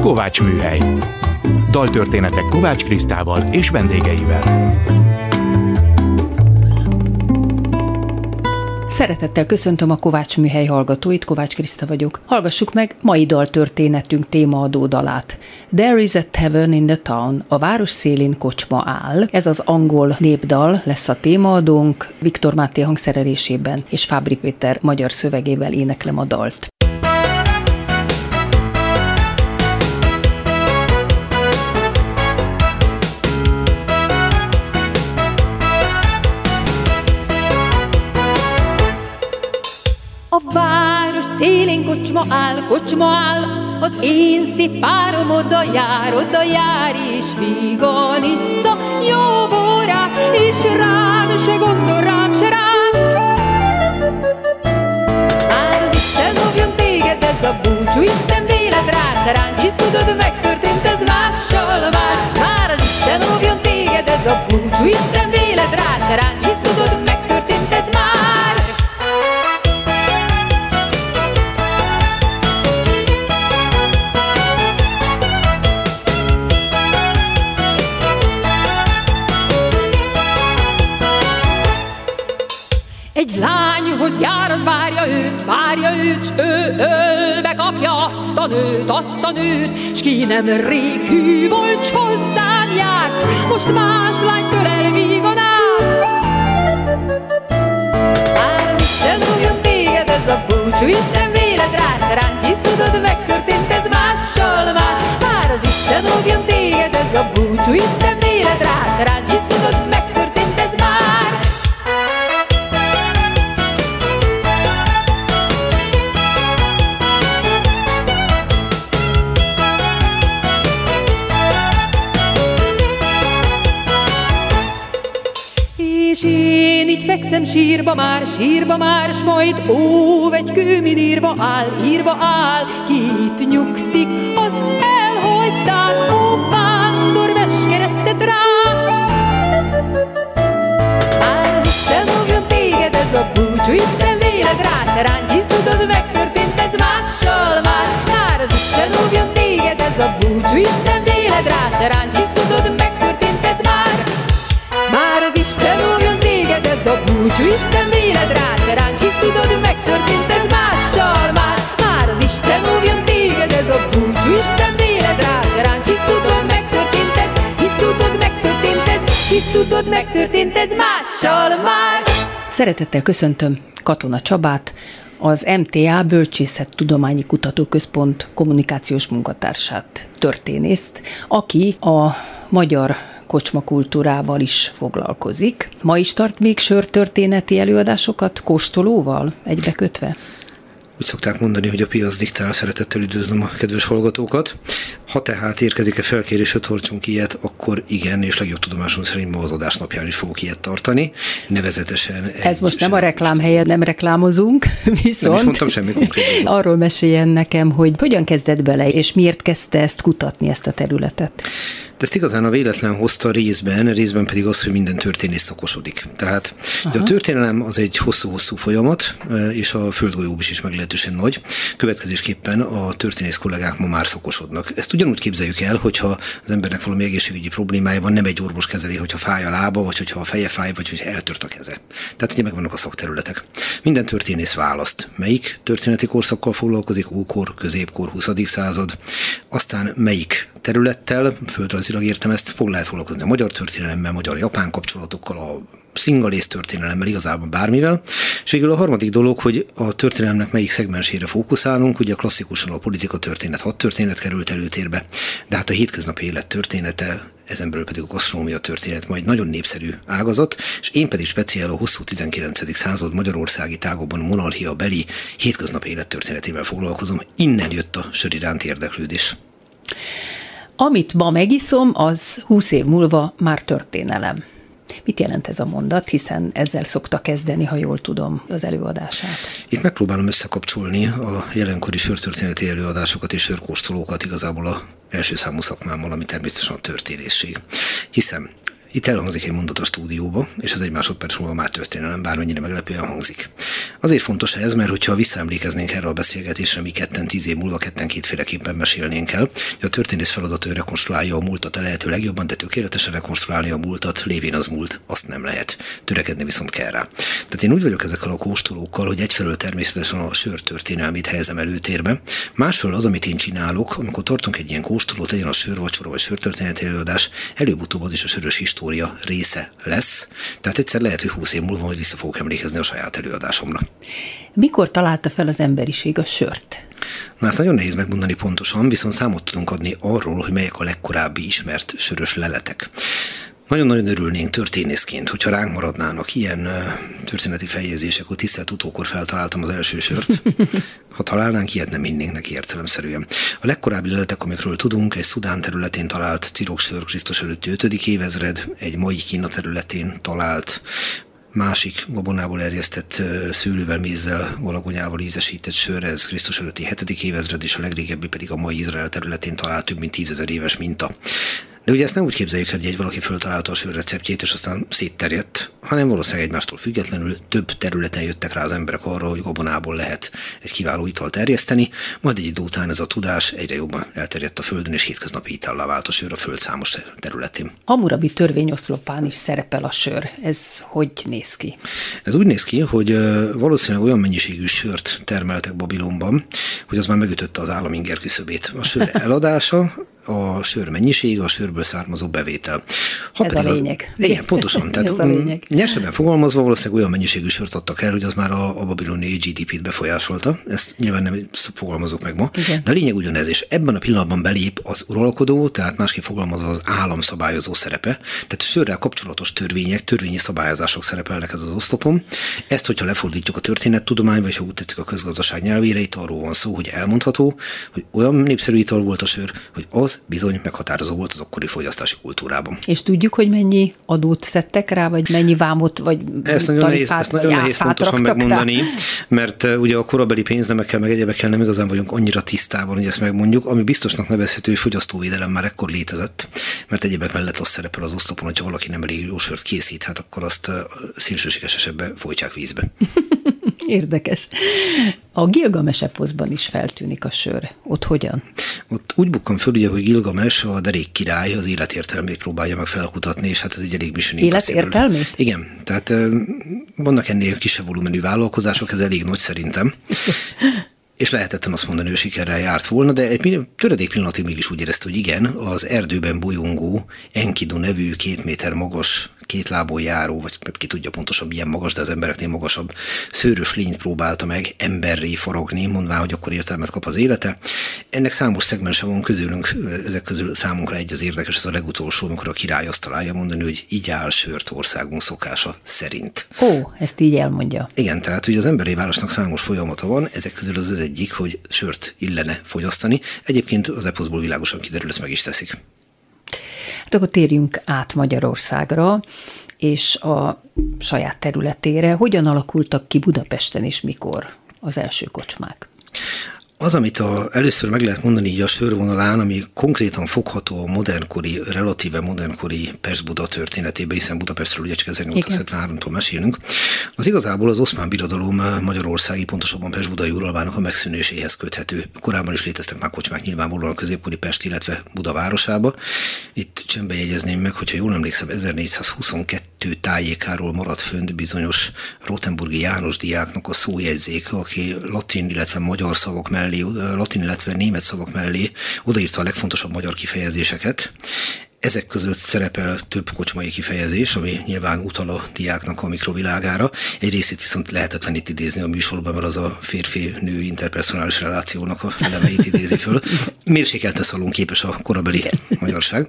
Kovács Műhely. Daltörténetek Kovács Krisztával és vendégeivel. Szeretettel köszöntöm a Kovács műhely hallgatóit, Kovács Kriszta vagyok. Hallgassuk meg mai daltörténetünk témaadó dalát. There is a tavern in the town, a város szélén kocsma áll. Ez az angol népdal lesz a témaadónk, Viktor Máté hangszerelésében és Fábri Péter magyar szövegével éneklem a dalt. A város szélén kocsma áll, kocsma áll, az én szép párom oda jár, oda jár, és vígan issza jó borát, és rám se gondol, rám se ránt. Már az Isten óvjon téged, ez a búcsú, Isten véled rá se ránt, hisz tudod, megtörtént ez mással már. Már az Isten óvjon téged, ez a búcsú, Isten véled rá se ránt, hisz tudod, megtörtént ez már. Egy lányhoz jár, az várja őt, várja őt, s ő ölbe kapja azt a nőt, azt a nőt, s ki nem rég hű volt, s hozzám járt, most más lány törel vígan át. Már az Isten újjon téged, ez a búcsú, Isten véled rá se ráncs, hisz tudod, megtörtént ez mással már. Már az Isten óvjon téged, ez a búcsú, Isten véled rá se ráncs, hisz fekszem sírba már, sírba már, s majd óv egy kőmin írva áll, írva áll, ki itt nyugszik, azt elhagyták, ó vándor, vess keresztet rám. Már az Isten óvjon téged, ez a búcsú, Isten véled rá se tudod, megtörtént ez mással már. Már az Isten óvjon téged, ez a búcsú, Isten véled rá se tudod, megtörtént ez már. Már az Isten óvjon téged, ez a búcsú, Isten véled rá se ráncs, tudod, megtörtént ez mással már. Már az Isten óvjon téged, ez a búcsú, Isten véled rá se ráncs, tudod, megtörtént ez, hisz tudod, megtörtént ez, hisz tudod, megtörtént ez mással már. Szeretettel köszöntöm Katona Csabát, az MTA Bölcsészet Tudományi Kutatóközpont kommunikációs munkatársát, történészt, aki a magyar kocsmakultúrával is foglalkozik. Ma is tart még sörtörténeti előadásokat kóstolóval egybekötve? Úgy szokták mondani, hogy a piac diktál, szeretettel üdvözlöm a kedves hallgatókat. Ha tehát érkezik-e felkérés, hogy tartsunk ilyet, akkor igen, és legjobb tudomásom szerint ma az adás napján is fogok ilyet tartani. Nevezetesen. Ez most nem a reklám helye, nem reklámozunk, viszont... Nem is mondtam semmi konkrét. Arról meséljen nekem, hogy hogyan kezdett bele, és miért kezdte ezt kutatni, ezt a területet? De ezt igazán a véletlen hozta részben, részben pedig az, hogy minden történész szakosodik. Tehát a történelem az egy hosszú-hosszú folyamat, és a földgolyó is, is meglehetősen nagy. Következésképpen a történész kollégák ma már szakosodnak. Ezt ugyanúgy képzeljük el, hogyha az embernek valami egészségügyi problémája van, nem egy orvos kezeli, hogyha fáj a lába, vagy hogyha a feje fáj, vagy hogyha eltört a keze. Tehát ugye megvannak a szakterületek. Minden történész választ. Melyik történeti korszakkal foglalkozik? Ókor, középkor, 20. század. Aztán melyik területtel, földrajzilag értem ezt, fog lehet foglalkozni a magyar történelemmel, magyar-japán kapcsolatokkal, a szingalész történelemmel, igazából bármivel. És végül a harmadik dolog, hogy a történelemnek melyik szegmensére fókuszálunk, ugye klasszikusan a politika történet, hat történet került előtérbe, de hát a hétköznapi élet története, ezen belül pedig a gasztronómia történet majd nagyon népszerű ágazat, és én pedig speciál a hosszú 19. század Magyarországi tágokban monarchia beli hétköznapi élet történetével foglalkozom. Innen jött a sör iránti érdeklődés. Amit ma megiszom, az 20 év múlva már történelem. Mit jelent ez a mondat, hiszen ezzel szokta kezdeni, ha jól tudom, az előadását? Itt megpróbálom összekapcsolni a jelenkori sörtörténeti előadásokat és sörkóstolókat igazából a első számú szakmámmal, ami természetesen a történészség. Hiszen itt elhangzik egy mondat a stúdióba, és az egy másodperc múlva már történelem, bármennyire meglepően hangzik. Azért fontos ez, mert hogyha visszaemlékeznénk erre a beszélgetésre, mi ketten tíz év múlva ketten kétféleképpen mesélnénk el, hogy a történész feladat ő rekonstruálja a múltat a lehető legjobban, de tökéletesen rekonstruálni a múltat, lévén az múlt, azt nem lehet. Törekedni viszont kell rá. Tehát én úgy vagyok ezekkel a kóstolókkal, hogy egyfelől természetesen a sör történelmét helyezem előtérbe, másfelől az, amit én csinálok, amikor tartunk egy ilyen kóstolót, legyen a sörvacsora vagy sörtörténeti előadás, előbb-utóbb az is a sörös história része lesz. Tehát egyszer lehet, hogy 20 év múlva majd vissza fogok emlékezni a saját előadásomra. Mikor találta fel az emberiség a sört? Na ezt nagyon nehéz megmondani pontosan, viszont számot tudunk adni arról, hogy melyek a legkorábbi ismert sörös leletek. Nagyon-nagyon örülnénk történészként, hogyha ránk maradnának ilyen történeti feljegyzések, hogy tisztelt utókor feltaláltam az első sört. Ha találnánk, ilyet nem hinnénk neki értelemszerűen. A legkorábbi leletek, amikről tudunk, egy Szudán területén talált ciroksör Krisztus előtti 5. évezred, egy mai Kína területén talált másik gabonából erjesztett szőlővel, mézzel, valagonyával ízesített sör, ez Krisztus előtti 7. évezred, és a legrégebbi pedig a mai Izrael területén talált több mint tízezer éves minta. De ugye ezt nem úgy képzeljük, hogy egy valaki föltalálta a sörreceptjét, és aztán szétterjedt, hanem valószínűleg egymástól függetlenül több területen jöttek rá az emberek arra, hogy gabonából lehet egy kiváló italt terjeszteni, majd egy idő után ez a tudás egyre jobban elterjedt a földön, és hétköznapi itallá vált a sör a föld számos területén. Amurabi törvényoszlopán is szerepel a sör. Ez hogy néz ki? Ez úgy néz ki, hogy valószínűleg olyan mennyiségű sört termeltek Babilonban, hogy az már megütötte az államinger küszöbét. A sör eladása a sör mennyisége, a sörből származó bevétel. Ha Ez a lényeg. Az, igen, pontosan. Tehát Ez a lényeg. Nyersebben fogalmazva valószínűleg olyan mennyiségű sört adtak el, hogy az már a, a babiloni GDP-t befolyásolta. Ezt nyilván nem fogalmazok meg ma. Igen. De a lényeg ugyanez, és ebben a pillanatban belép az uralkodó, tehát másképp fogalmazva az állam szabályozó szerepe. Tehát sörrel kapcsolatos törvények, törvényi szabályozások szerepelnek ez az oszlopon. Ezt, hogyha lefordítjuk a történettudomány, vagy ha úgy tetszik a közgazdaság nyelvére, itt arról van szó, hogy elmondható, hogy olyan népszerű ital volt a sör, hogy az bizony meghatározó volt az akkori fogyasztási kultúrában. És tudjuk, hogy mennyi adót szedtek rá, vagy mennyi vámot, vagy ezt nagyon nehéz, ezt nagyon nehéz pontosan megmondani, rá? mert ugye a korabeli pénznemekkel, meg egyebekkel nem igazán vagyunk annyira tisztában, hogy ezt megmondjuk, ami biztosnak nevezhető, hogy fogyasztóvédelem már ekkor létezett, mert egyebek mellett az szerepel az osztopon, hogyha valaki nem elég jó sört készít, hát akkor azt szélsőséges esetben folytják vízbe. Érdekes. A Gilgames eposzban is feltűnik a sör. Ott hogyan? Ott úgy bukkan föl, ugye, hogy Gilgames, a derék király, az életértelmét próbálja meg felkutatni, és hát ez egy elég mission Életértelmét? Igen, tehát vannak ennél kisebb volumenű vállalkozások, ez elég nagy szerintem. és lehetetlen azt mondani, hogy sikerrel járt volna, de egy töredék pillanatig mégis úgy érezte, hogy igen, az erdőben bolyongó Enkidu nevű két méter magas két lábon járó, vagy ki tudja pontosan milyen magas, de az embereknél magasabb szőrös lényt próbálta meg emberré forogni, mondvá, hogy akkor értelmet kap az élete. Ennek számos szegmense van közülünk, ezek közül számunkra egy az érdekes, ez a legutolsó, amikor a király azt találja mondani, hogy így áll sört országunk szokása szerint. Ó, ezt így elmondja. Igen, tehát ugye az emberi válasznak számos folyamata van, ezek közül az az egyik, hogy sört illene fogyasztani. Egyébként az eposzból világosan kiderül, ezt meg is teszik. Hát akkor térjünk át Magyarországra, és a saját területére. Hogyan alakultak ki Budapesten, és mikor az első kocsmák? Az, amit a, először meg lehet mondani így a sörvonalán, ami konkrétan fogható a modernkori, relatíve modernkori Pest-Buda történetében, hiszen Budapestről ugye csak 1873-tól mesélünk, az igazából az oszmán birodalom magyarországi, pontosabban Pest-Budai uralmának a megszűnéséhez köthető. Korábban is léteztek már kocsmák nyilvánvalóan a középkori Pest, illetve Buda városába. Itt csembe jegyezném meg, hogyha jól emlékszem, 1422 tájékáról maradt fönt bizonyos Rotenburgi János diáknak a szójegyzék, aki latin, illetve magyar szavak mellé, latin, illetve német szavak mellé odaírta a legfontosabb magyar kifejezéseket, ezek között szerepel több kocsmai kifejezés, ami nyilván utal a diáknak a mikrovilágára. Egy részét viszont lehetetlen itt idézni a műsorban, mert az a férfi-nő interpersonális relációnak a elemeit idézi föl. Mérsékelte szalon képes a korabeli magyarság.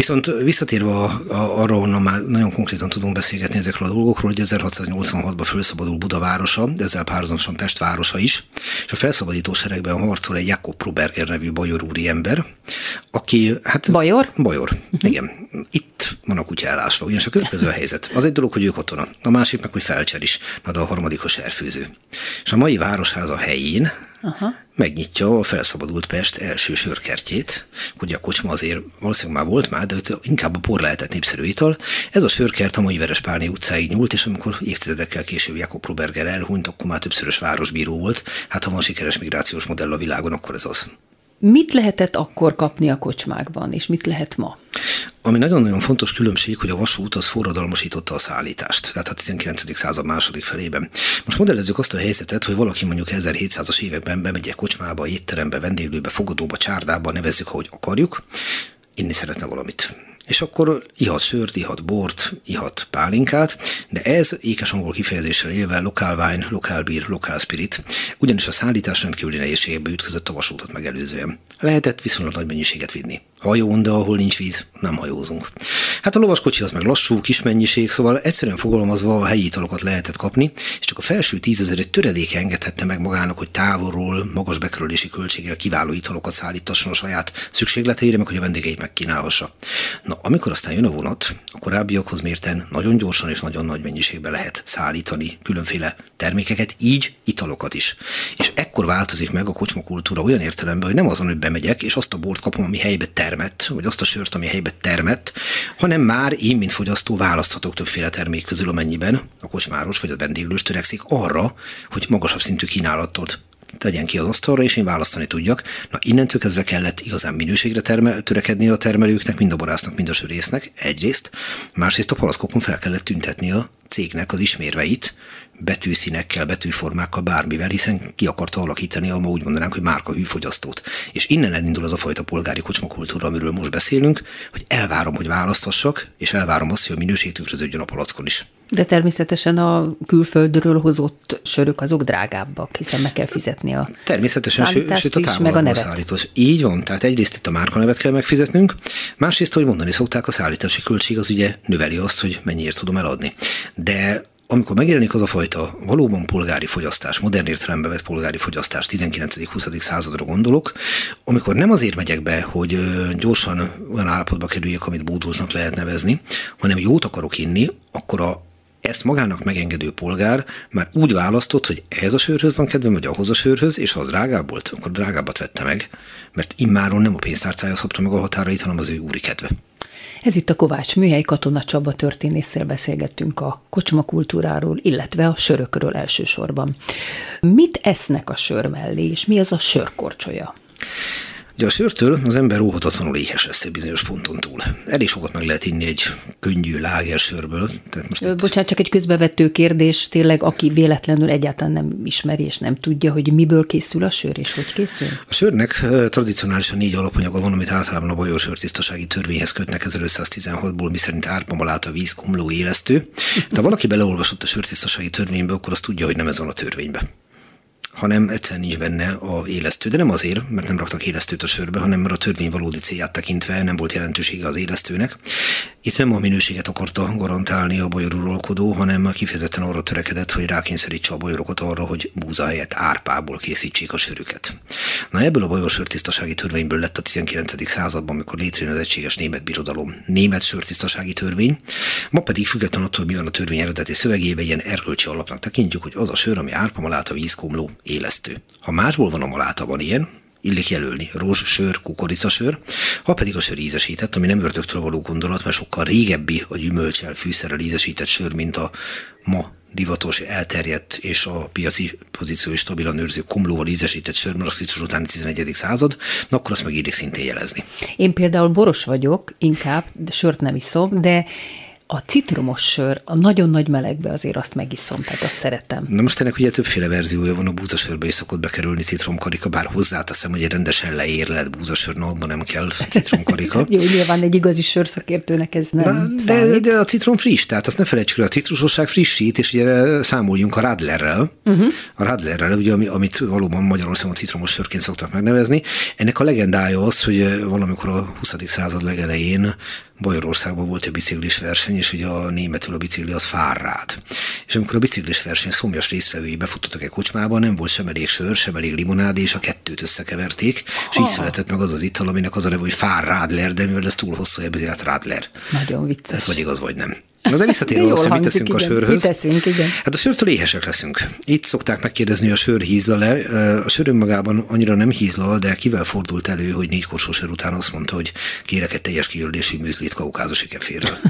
Viszont visszatérve a, a, arra, honnan már nagyon konkrétan tudunk beszélgetni ezekről a dolgokról, hogy 1686-ban felszabadul Buda városa, ezzel párhuzamosan Pest városa is, és a felszabadító seregben harcol egy Jakob Proberger nevű bajor úri ember, aki, hát... Bajor? Bajor, uh-huh. igen. Itt van a kutya elásva. Ugyanis a következő a helyzet. Az egy dolog, hogy ő katona, a másik meg, hogy felcser is, na de a harmadikos serfőző. És a mai városháza helyén Aha. megnyitja a felszabadult Pest első sörkertjét. Ugye a kocsma azért valószínűleg már volt már, de inkább a por lehetett népszerű ital. Ez a sörkert a mai Verespálni utcáig nyúlt, és amikor évtizedekkel később Jakob Ruberger elhunyt, akkor már többszörös városbíró volt. Hát ha van sikeres migrációs modell a világon, akkor ez az. Mit lehetett akkor kapni a kocsmákban, és mit lehet ma? Ami nagyon-nagyon fontos különbség, hogy a vasút az forradalmasította a szállítást, tehát a 19. század második felében. Most modellezzük azt a helyzetet, hogy valaki mondjuk 1700-as években bemegy egy kocsmába, étterembe, vendéglőbe, fogadóba, csárdába, nevezzük, ahogy akarjuk, inni szeretne valamit és akkor ihat sört, ihat bort, ihat pálinkát, de ez ékes angol kifejezéssel élve lokál wine, lokál beer, lokál spirit, ugyanis a szállítás rendkívüli nehézségbe ütközött a vasútot megelőzően. Lehetett viszonylag nagy mennyiséget vinni. Hajón, de ahol nincs víz, nem hajózunk. Hát a lovaskocsi az meg lassú, kis mennyiség, szóval egyszerűen fogalmazva a helyi italokat lehetett kapni, és csak a felső tízezer egy töredéke engedhette meg magának, hogy távolról, magas bekerülési költséggel kiváló italokat szállítasson a saját szükségleteire, meg hogy a vendégeit megkínálhassa. Na, amikor aztán jön a vonat, a korábbiakhoz mérten nagyon gyorsan és nagyon nagy mennyiségben lehet szállítani különféle termékeket, így italokat is. És ekkor változik meg a kocsmakultúra olyan értelemben, hogy nem azon, hogy bemegyek, és azt a bort kapom, ami helybe termett, vagy azt a sört, ami helybe termett, hanem már én, mint fogyasztó választhatok többféle termék közül, amennyiben a kocsmáros vagy a vendéglős törekszik arra, hogy magasabb szintű kínálatot tegyen ki az asztalra, és én választani tudjak. Na, innentől kezdve kellett igazán minőségre termel, törekedni a termelőknek, mind a borásznak, mind a sörésznek, egyrészt. Másrészt a palaszkokon fel kellett tüntetni a cégnek az ismérveit, betűszínekkel, betűformákkal, bármivel, hiszen ki akarta alakítani a ma úgy mondanánk, hogy márka hűfogyasztót. És innen elindul az a fajta polgári kocsmakultúra, amiről most beszélünk, hogy elvárom, hogy választassak, és elvárom azt, hogy a minőség tükröződjön a palackon is. De természetesen a külföldről hozott sörök azok drágábbak, hiszen meg kell fizetni a Természetesen, ső, sőt a távolabbból szállítós. Így van, tehát egyrészt itt a márkanevet kell megfizetnünk, másrészt, hogy mondani szokták, a szállítási költség az ugye növeli azt, hogy mennyiért tudom eladni. De amikor megjelenik az a fajta valóban polgári fogyasztás, modern értelemben vett polgári fogyasztás, 19.-20. századra gondolok, amikor nem azért megyek be, hogy gyorsan olyan állapotba kerüljek, amit bódultnak lehet nevezni, hanem jót akarok inni, akkor a ezt magának megengedő polgár már úgy választott, hogy ehhez a sörhöz van kedvem, vagy ahhoz a sörhöz, és ha az drágább volt, akkor drágábbat vette meg, mert immáron nem a pénztárcája szabta meg a határait, hanem az ő úri kedve. Ez itt a Kovács Műhely Katona Csaba történésszel beszélgettünk a kocsma kultúráról, illetve a sörökről elsősorban. Mit esznek a sör mellé, és mi az a sörkorcsolya? Ugye a sörtől az ember óhatatlanul éhes lesz egy bizonyos ponton túl. Elég sokat meg lehet inni egy könnyű láger sörből. Tehát most itt... Bocsánat, csak egy közbevető kérdés, tényleg, aki véletlenül egyáltalán nem ismeri és nem tudja, hogy miből készül a sör és hogy készül? A sörnek tradicionálisan négy alapanyaga van, amit általában a bajor sörtisztasági törvényhez kötnek 1516-ból, miszerint árpamalát víz, komló, élesztő. De ha valaki beleolvasott a sörtisztasági törvénybe, akkor azt tudja, hogy nem ez van a törvényben hanem egyszerűen nincs benne a élesztő. De nem azért, mert nem raktak élesztőt a sörbe, hanem mert a törvény valódi célját tekintve nem volt jelentősége az élesztőnek. Itt nem a minőséget akarta garantálni a bajoruralkodó, hanem kifejezetten arra törekedett, hogy rákényszerítse a bajorokat arra, hogy búza helyett árpából készítsék a sörüket. Na ebből a bajor sörtisztasági törvényből lett a 19. században, amikor létrejön az egységes német birodalom, német sörtisztasági törvény. Ma pedig függetlenül attól, mi van a törvény eredeti szövegében, ilyen erkölcsi alapnak tekintjük, hogy az a sör, ami árpa, a vízkomló, élesztő. Ha másból van a maláta, van ilyen, illik jelölni rózs, sör, kukoricasör, ha pedig a sör ízesített, ami nem ördögtől való gondolat, mert sokkal régebbi a gyümölcsel, fűszerrel ízesített sör, mint a ma divatos, elterjedt és a piaci pozíció is stabilan őrző komlóval ízesített sör, az utáni 11. század, na akkor azt meg illik szintén jelezni. Én például boros vagyok, inkább, de sört nem iszom, de a citromos sör, a nagyon nagy melegbe azért azt megiszom, tehát azt szeretem. Na most ennek ugye többféle verziója van, a búzasörbe is szokott bekerülni citromkarika, bár hozzáteszem, hogy egy rendesen leérlelt búzasör, no, abban nem kell citromkarika. Jó, nyilván egy igazi sörszakértőnek ez nem Na, de, de, a citrom friss, tehát azt ne felejtsük el, a citrusosság frissít, és ugye számoljunk a Radlerrel, uh-huh. a Radlerrel, ugye, ami, amit valóban Magyarországon citromos sörként szoktak megnevezni. Ennek a legendája az, hogy valamikor a 20. század legelején Bajorországban volt egy biciklis verseny, és ugye a németül a bicikli az fárrád. És amikor a biciklis verseny szomjas résztvevői befutottak egy kocsmába, nem volt sem elég sör, sem elég limonád, és a kettőt összekeverték, és így született meg az az ital, aminek az a neve, hogy fárrádler, de mivel ez túl hosszú, ebből rádler. Nagyon vicces. Ez vagy igaz, vagy nem. Na de visszatérve ahhoz, hogy mit teszünk igen. a sörhöz. Mit teszünk, igen. Hát a sörtől éhesek leszünk. Itt szokták megkérdezni, a sör hízlal-e. A sör önmagában annyira nem hízlal, de kivel fordult elő, hogy négy korsó sör után azt mondta, hogy kérek egy teljes kiörlésű műzlit kaukázusi keférről.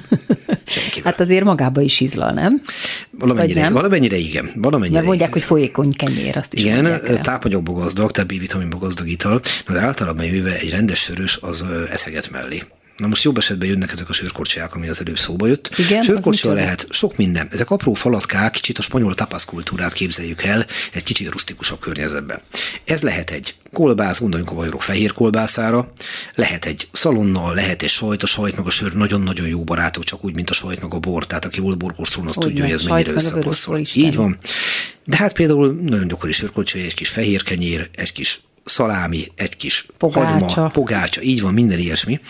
Senkivel. Hát azért magába is hízlal, nem? valamennyire, nem? valamennyire igen. Valamennyire Mert mondják, igen. hogy folyékony kenyér, azt is Igen, tápanyagból gazdag, tehát B-vitaminból gazdag ital, de általában jöve egy rendes sörös az eszeget mellé. Na most jobb esetben jönnek ezek a sörkorcsiák, ami az előbb szóba jött. Igen, az lehet sok minden. Ezek apró falatkák, kicsit a spanyol tapas kultúrát képzeljük el, egy kicsit rusztikusabb környezetben. Ez lehet egy kolbász, gondoljunk a bajorok fehér kolbászára, lehet egy szalonna, lehet egy sajt, a sajt meg a sör nagyon-nagyon jó barátok, csak úgy, mint a sajt meg a bor. Tehát aki volt borkóstron, azt Úgy tudja, hogy ez mennyire összepasszol. Így van. De hát például nagyon gyakori sörkolcsi, egy kis fehér kenyér, egy kis szalámi, egy kis Pogácsa. hagyma, pogácsa, így van, minden ilyesmi.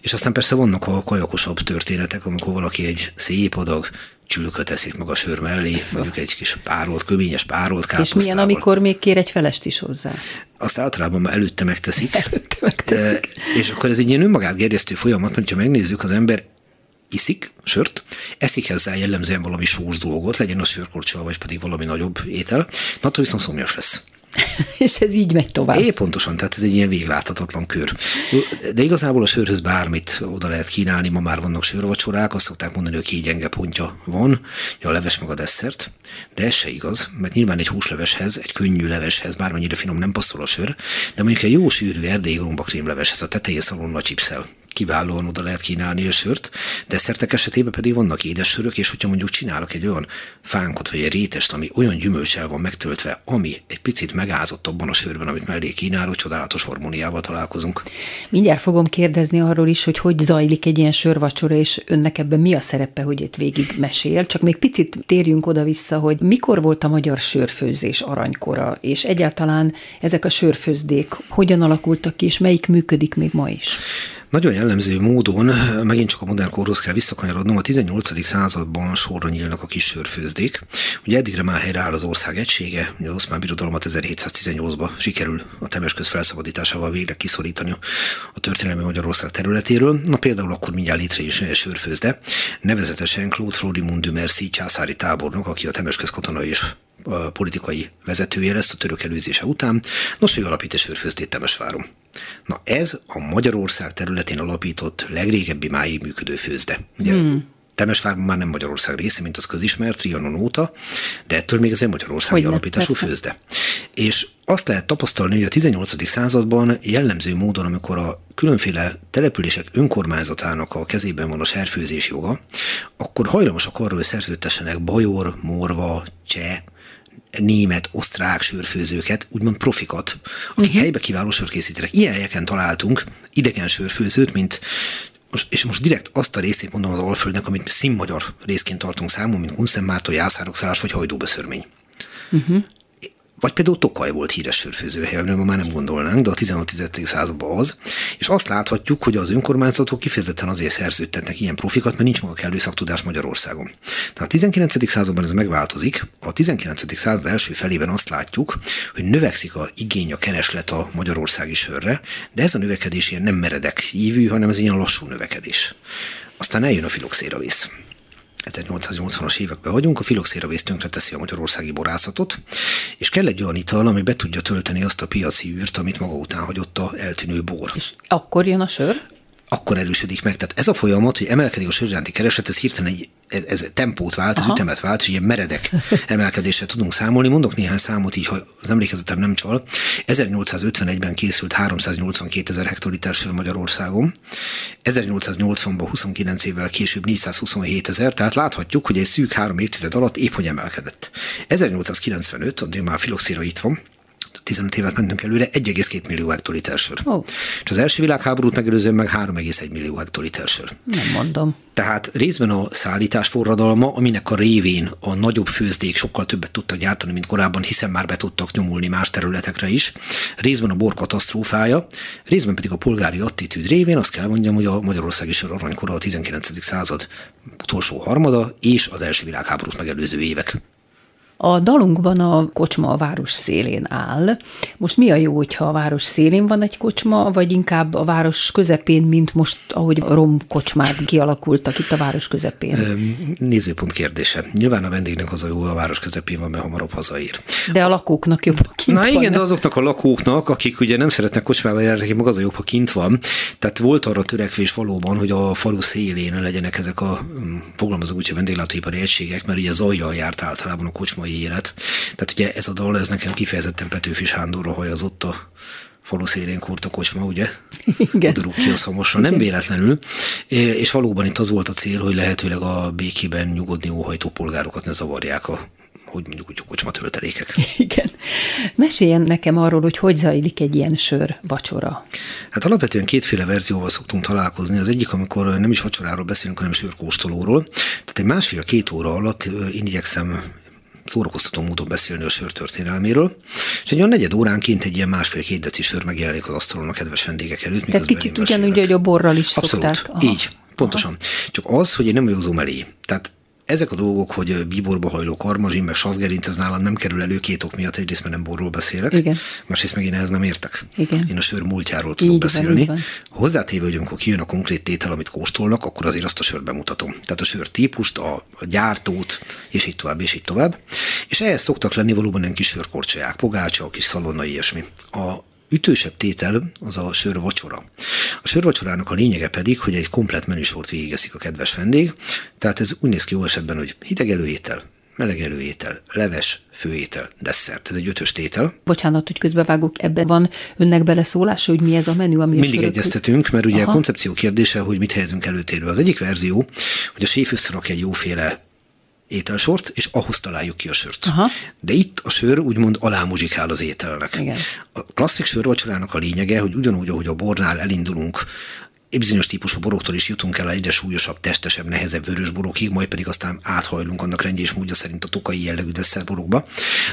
És aztán persze vannak a kajakosabb történetek, amikor valaki egy szép adag csülköt eszik meg a sör mellé, mondjuk egy kis párolt, köményes párolt És káposztával. milyen, amikor még kér egy felest is hozzá? Azt általában már előtte megteszik. Előtte megteszik. E, És akkor ez egy ilyen önmagát gerjesztő folyamat, mert ha megnézzük, az ember iszik sört, eszik hozzá jellemzően valami sós dolgot, legyen az sörkorcsa, vagy pedig valami nagyobb étel, na viszont szomjas lesz. És ez így megy tovább. É, pontosan, tehát ez egy ilyen végláthatatlan kör. De igazából a sörhöz bármit oda lehet kínálni, ma már vannak sörvacsorák, azt szokták mondani, hogy két gyenge pontja van, a leves meg a desszert, de ez se igaz, mert nyilván egy húsleveshez, egy könnyű leveshez, bármennyire finom nem passzol a sör, de mondjuk egy jó sűrű erdélyi gombakrémleveshez a tetején szalonna chipszel kiválóan oda lehet kínálni a sört, desszertek esetében pedig vannak édes sörök, és hogyha mondjuk csinálok egy olyan fánkot vagy egy rétest, ami olyan gyümölcsel van megtöltve, ami egy picit megázott abban a sörben, amit mellé kínálok, csodálatos harmóniával találkozunk. Mindjárt fogom kérdezni arról is, hogy hogy zajlik egy ilyen sörvacsora, és önnek ebben mi a szerepe, hogy itt végig mesél. Csak még picit térjünk oda-vissza, hogy mikor volt a magyar sörfőzés aranykora, és egyáltalán ezek a sörfőzdék hogyan alakultak ki, és melyik működik még ma is? Nagyon jellemző módon, megint csak a modern korhoz kell visszakanyarodnom, a 18. században sorra nyílnak a kis sörfőzdék. Ugye eddigre már helyreáll az ország egysége, ugye az oszmán birodalmat 1718-ban sikerül a Temesköz felszabadításával végre kiszorítani a történelmi Magyarország területéről. Na például akkor mindjárt létre is egy sörfőzde, nevezetesen Claude Florimond de Mercy császári tábornok, aki a Temesköz katonai és politikai vezetője lesz a török előzése után. Nos, ő alapít egy sörfőzdét Temesváron. Na ez a Magyarország területén alapított legrégebbi máig működő főzde. Ugye, hmm. Temesvárban már nem Magyarország része, mint az közismert, Trianon óta, de ettől még ez egy magyarországi Hogyne, alapítású persze. főzde. És azt lehet tapasztalni, hogy a 18. században jellemző módon, amikor a különféle települések önkormányzatának a kezében van a serfőzés joga, akkor hajlamosak arra, hogy szerződtessenek bajor, morva, cseh, német, osztrák sörfőzőket, úgymond profikat, akik uh-huh. helybe kiváló sört készítenek. Ilyen helyeken találtunk idegen sörfőzőt, mint most, és most direkt azt a részét mondom az Alföldnek, amit színmagyar részként tartunk számon, mint Hunszem Márton, Jászárokszállás vagy Hajdúbeszörmény. Uh-huh. Vagy például Tokaj volt híres sörfőzőhely, amire ma már nem gondolnánk, de a 16. században az. És azt láthatjuk, hogy az önkormányzatok kifejezetten azért szerződtetnek ilyen profikat, mert nincs maga kellő szaktudás Magyarországon. Tehát a 19. században ez megváltozik. A 19. század első felében azt látjuk, hogy növekszik a igény, a kereslet a magyarországi sörre, de ez a növekedés ilyen nem meredek ívű, hanem ez ilyen lassú növekedés. Aztán eljön a filoxéravész. 1880-as években vagyunk, a filoxéravész teszi a magyarországi borászatot, és kell egy olyan ital, ami be tudja tölteni azt a piaci űrt, amit maga után hagyott a eltűnő bor. És akkor jön a sör? Akkor erősödik meg. Tehát ez a folyamat, hogy emelkedik a sör iránti kereslet, ez hirtelen egy, ez, ez tempót vált, Aha. ütemet vált, és ilyen meredek emelkedéssel tudunk számolni. Mondok néhány számot, így, ha az emlékezetem nem csal. 1851-ben készült 382 ezer hektoliter sör Magyarországon, 1880-ban 29 évvel később 427 ezer, tehát láthatjuk, hogy egy szűk három évtized alatt épp hogy emelkedett. 1895, addig már filoxéra itt van, 15 évet mentünk előre, 1,2 millió hektoliter sör. Ó. És az első világháborút megelőzően meg 3,1 millió hektoliter sör. Nem mondom. Tehát részben a szállítás forradalma, aminek a révén a nagyobb főzdék sokkal többet tudtak gyártani, mint korábban, hiszen már be tudtak nyomulni más területekre is. Részben a bor katasztrófája, részben pedig a polgári attitűd révén azt kell mondjam, hogy a Magyarországi sör aranykora a 19. század utolsó harmada és az első világháborút megelőző évek. A dalunkban a kocsma a város szélén áll. Most mi a jó, hogyha a város szélén van egy kocsma, vagy inkább a város közepén, mint most, ahogy a rom kocsmák kialakultak itt a város közepén? Nézőpont kérdése. Nyilván a vendégnek az a jó, a város közepén van, mert hamarabb hazaér. De a lakóknak jobb, ha kint Na igen, vannak. de azoknak a lakóknak, akik ugye nem szeretnek kocsmába járni, nekik az a jobb, ha kint van. Tehát volt arra törekvés valóban, hogy a falu szélén legyenek ezek a, mm, fogalmazok úgy, hogy vendéglátóipari egységek, mert ugye zajjal járt általában a kocsmai élet. Tehát ugye ez a dal, ez nekem kifejezetten Petőfi Sándorra hajazott a falu szélén kúrt a kocsma, ugye? Igen. Rúg ki a szamosra, nem véletlenül. És valóban itt az volt a cél, hogy lehetőleg a békében nyugodni óhajtó polgárokat ne zavarják a hogy mondjuk úgy kocsma töltelékek. Igen. Meséljen nekem arról, hogy hogy zajlik egy ilyen sör vacsora. Hát alapvetően kétféle verzióval szoktunk találkozni. Az egyik, amikor nem is vacsoráról beszélünk, hanem sörkóstolóról. Tehát egy másfél-két óra alatt én igyekszem szórakoztató módon beszélni a sör történelméről, és egy olyan negyed óránként egy ilyen másfél-két deci sör megjelenik az asztalon a kedves vendégek előtt. Tehát kicsit ugyanúgy, hogy a borral is Abszolút, szokták. Aha. így, pontosan. Csak az, hogy én nem vagyok elé. Tehát ezek a dolgok, hogy bíborba hajló karmazsin, meg savgerinc, ez nálam nem kerül elő két ok miatt, egyrészt mert nem borról beszélek, Igen. másrészt meg én ehhez nem értek. Igen. Én a sör múltjáról tudok Így beszélni. van. Hozzátéve, hogy amikor kijön a konkrét tétel, amit kóstolnak, akkor azért azt a sört bemutatom. Tehát a sör típust, a, a gyártót, és így tovább, és így tovább. És ehhez szoktak lenni valóban ilyen kis sörkorcsolyák, pogácsa, kis szalonna, ilyesmi. A ütősebb tétel az a sör vacsora. A sör vacsorának a lényege pedig, hogy egy komplet menüsort végigeszik a kedves vendég, tehát ez úgy néz ki jó esetben, hogy hideg előétel, meleg előétel, leves, főétel, desszert. Ez egy ötös tétel. Bocsánat, hogy közbevágok, ebben van önnek beleszólása, hogy mi ez a menü, ami a Mindig sörök egyeztetünk, mert ugye a Aha. koncepció kérdése, hogy mit helyezünk előtérbe. Az egyik verzió, hogy a séf összerak egy jóféle ételsort, és ahhoz találjuk ki a sört. Aha. De itt a sör úgymond alámuzsikál az ételnek. Igen. A klasszik sörvacsorának a lényege, hogy ugyanúgy, ahogy a bornál elindulunk, egy bizonyos típusú boroktól is jutunk el egyre súlyosabb, testesebb, nehezebb vörös borokig, majd pedig aztán áthajlunk annak rendje és módja szerint a tokai jellegű desszertborokba.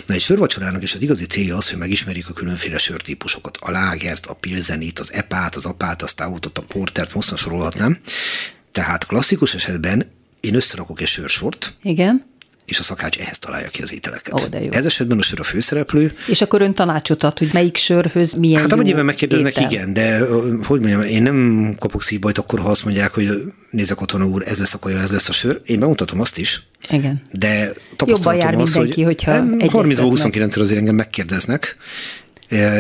Na egy sörvacsorának is az igazi célja az, hogy megismerjük a különféle sörtípusokat. A lágert, a pilzenit, az epát, az apát, a stoutot, a portert, most sorolhatnám. Tehát klasszikus esetben én összerakok egy sörsort, Igen. és a szakács ehhez találja ki az ételeket. Ó, de jó. Ez esetben a sör a főszereplő, És akkor ön tanácsot ad, hogy melyik sörhöz milyen Hát amennyiben megkérdeznek, étel. igen, de hogy mondjam, én nem kapok szívbajt akkor, ha azt mondják, hogy nézek otthon úr, ez lesz a kaja, ez lesz a sör. Én bemutatom azt is, Igen. de tapasztalatom jár az, mindenki, hogy hogyha em, egyeztetnek. 30-29-szer azért engem megkérdeznek,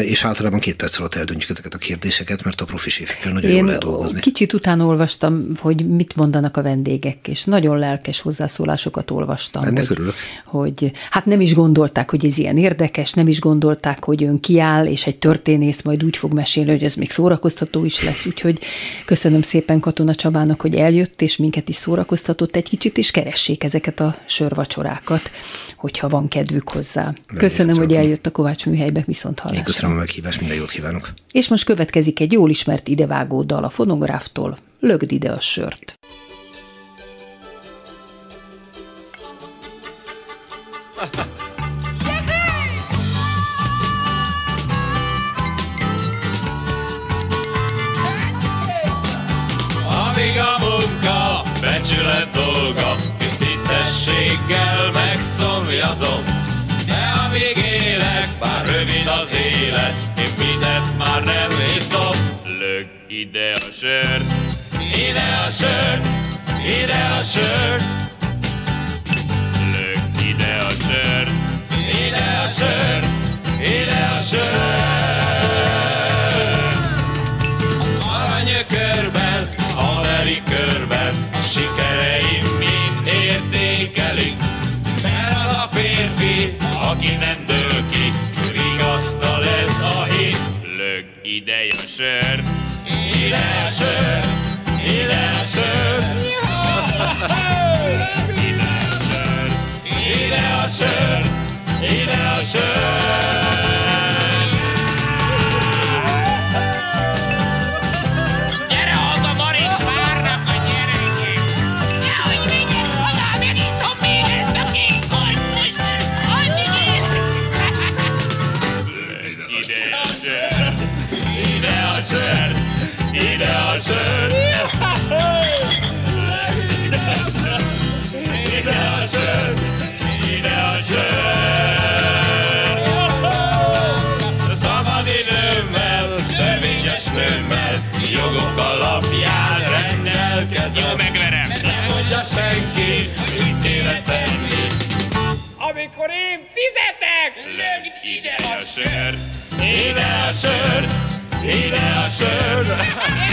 és általában két perc alatt eldöntjük ezeket a kérdéseket, mert a profi séfekkel nagyon jól Én lehet dolgozni. kicsit utána olvastam, hogy mit mondanak a vendégek, és nagyon lelkes hozzászólásokat olvastam. Ennek hogy, örülök. hogy hát nem is gondolták, hogy ez ilyen érdekes, nem is gondolták, hogy ön kiáll, és egy történész majd úgy fog mesélni, hogy ez még szórakoztató is lesz, úgyhogy köszönöm szépen Katona Csabának, hogy eljött, és minket is szórakoztatott egy kicsit, és keressék ezeket a sörvacsorákat, hogyha van kedvük hozzá. Köszönöm, hogy eljött a Kovács műhelybe, viszont Én köszönöm a meghívást, minden jót kívánok. és most következik egy jól ismert idevágó dal a fonográftól, Lögd ide a sört. Amíg a munka becsület dolga, én tisztességgel megszomjazom. Ide a sört, ide a sört, ide a sört. Lög ide a sört, ide a sört, ide a haveri körben, sikereim mind értékelik. Mert az a férfi, aki nem Ide a sör, ide a sör, ide ide a sör, ide a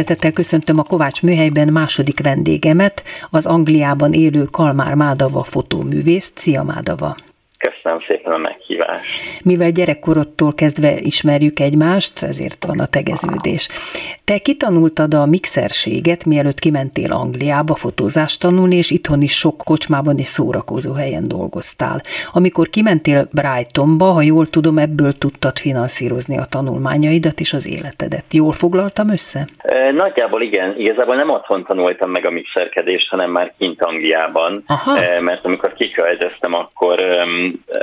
Szeretettel köszöntöm a Kovács műhelyben második vendégemet, az Angliában élő Kalmár Mádava fotóművészt. Szia Mádava! Köszönöm szépen a meghívást. Mivel gyerekkorodtól kezdve ismerjük egymást, ezért van a tegeződés. Te kitanultad a mixerséget, mielőtt kimentél Angliába fotózást tanulni, és itthon is sok kocsmában és szórakozó helyen dolgoztál. Amikor kimentél Brightonba, ha jól tudom, ebből tudtad finanszírozni a tanulmányaidat és az életedet. Jól foglaltam össze? Nagyjából igen, igazából nem otthon tanultam meg a mixerkedést, hanem már kint Angliában, Aha. Mert amikor kiköltöztem, akkor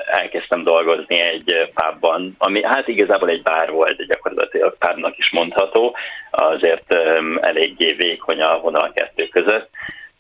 elkezdtem dolgozni egy ö, pubban, ami hát igazából egy bár volt, de gyakorlatilag pubnak is mondható, azért eléggé vékony a vonal kettő között,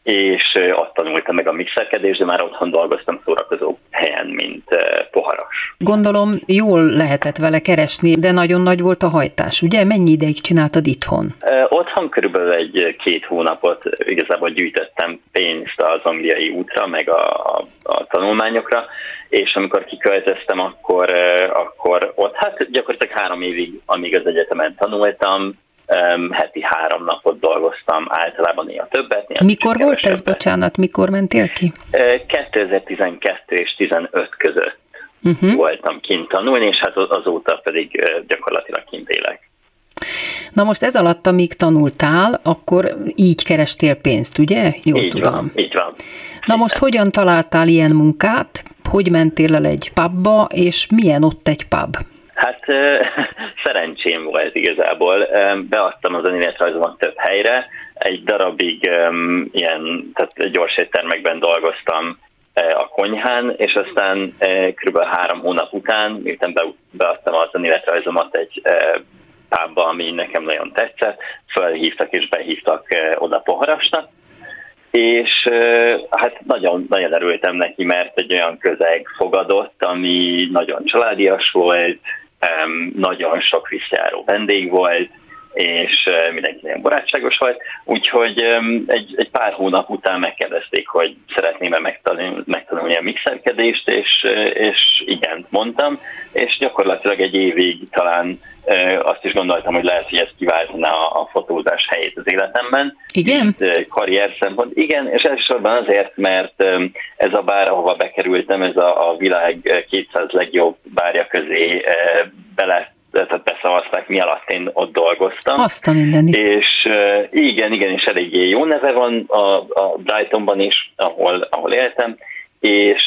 és ott tanultam meg a mixerkedést, de már otthon dolgoztam szórakozó helyen, mint poharas. Gondolom, jól lehetett vele keresni, de nagyon nagy volt a hajtás, ugye? Mennyi ideig csináltad itthon? Otthon körülbelül egy két hónapot igazából gyűjtöttem pénzt az angliai útra, meg a, a, tanulmányokra, és amikor kiköltöztem, akkor, akkor ott hát gyakorlatilag három évig, amíg az egyetemen tanultam, öm, heti három napot dolgoztam, általában néha többet, néha Mikor volt ez, bocsánat, mikor mentél ki? Ö, 2012 és 15 között Uh-huh. voltam kint tanulni, és hát azóta pedig gyakorlatilag kint élek. Na most ez alatt, amíg tanultál, akkor így kerestél pénzt, ugye? Jól így tudom. van, így van. Na most hogyan találtál ilyen munkát? Hogy mentél el egy pubba, és milyen ott egy pub? Hát szerencsém volt igazából. Beadtam az önéletrajzomat több helyre. Egy darabig ilyen, tehát gyors éttermekben dolgoztam a konyhán, és aztán kb. három hónap után, miután be, beadtam az önéletrajzomat egy ö, pubba, ami nekem nagyon tetszett, felhívtak és behívtak oda poharasnak, és hát nagyon, nagyon örültem neki, mert egy olyan közeg fogadott, ami nagyon családias volt, nagyon sok visszajáró vendég volt, és ö, mindenki nagyon barátságos volt, úgyhogy egy, egy pár hónap után megkérdezték, hogy szeretném-e megtanulni, megtanulni a mixerkedést, és, ö, és igen, mondtam, és gyakorlatilag egy évig talán azt is gondoltam, hogy lehet, hogy ez kiváltaná a, fotózás helyét az életemben, Igen? karrier szempont. Igen, és elsősorban azért, mert ez a bár, ahova bekerültem, ez a, a világ ö, 200 legjobb bárja közé bele tehát beszavazták, mi alatt én ott dolgoztam. Azt a mindenit. És igen, igen, és eléggé jó neve van a, a Brightonban is, ahol, ahol éltem, és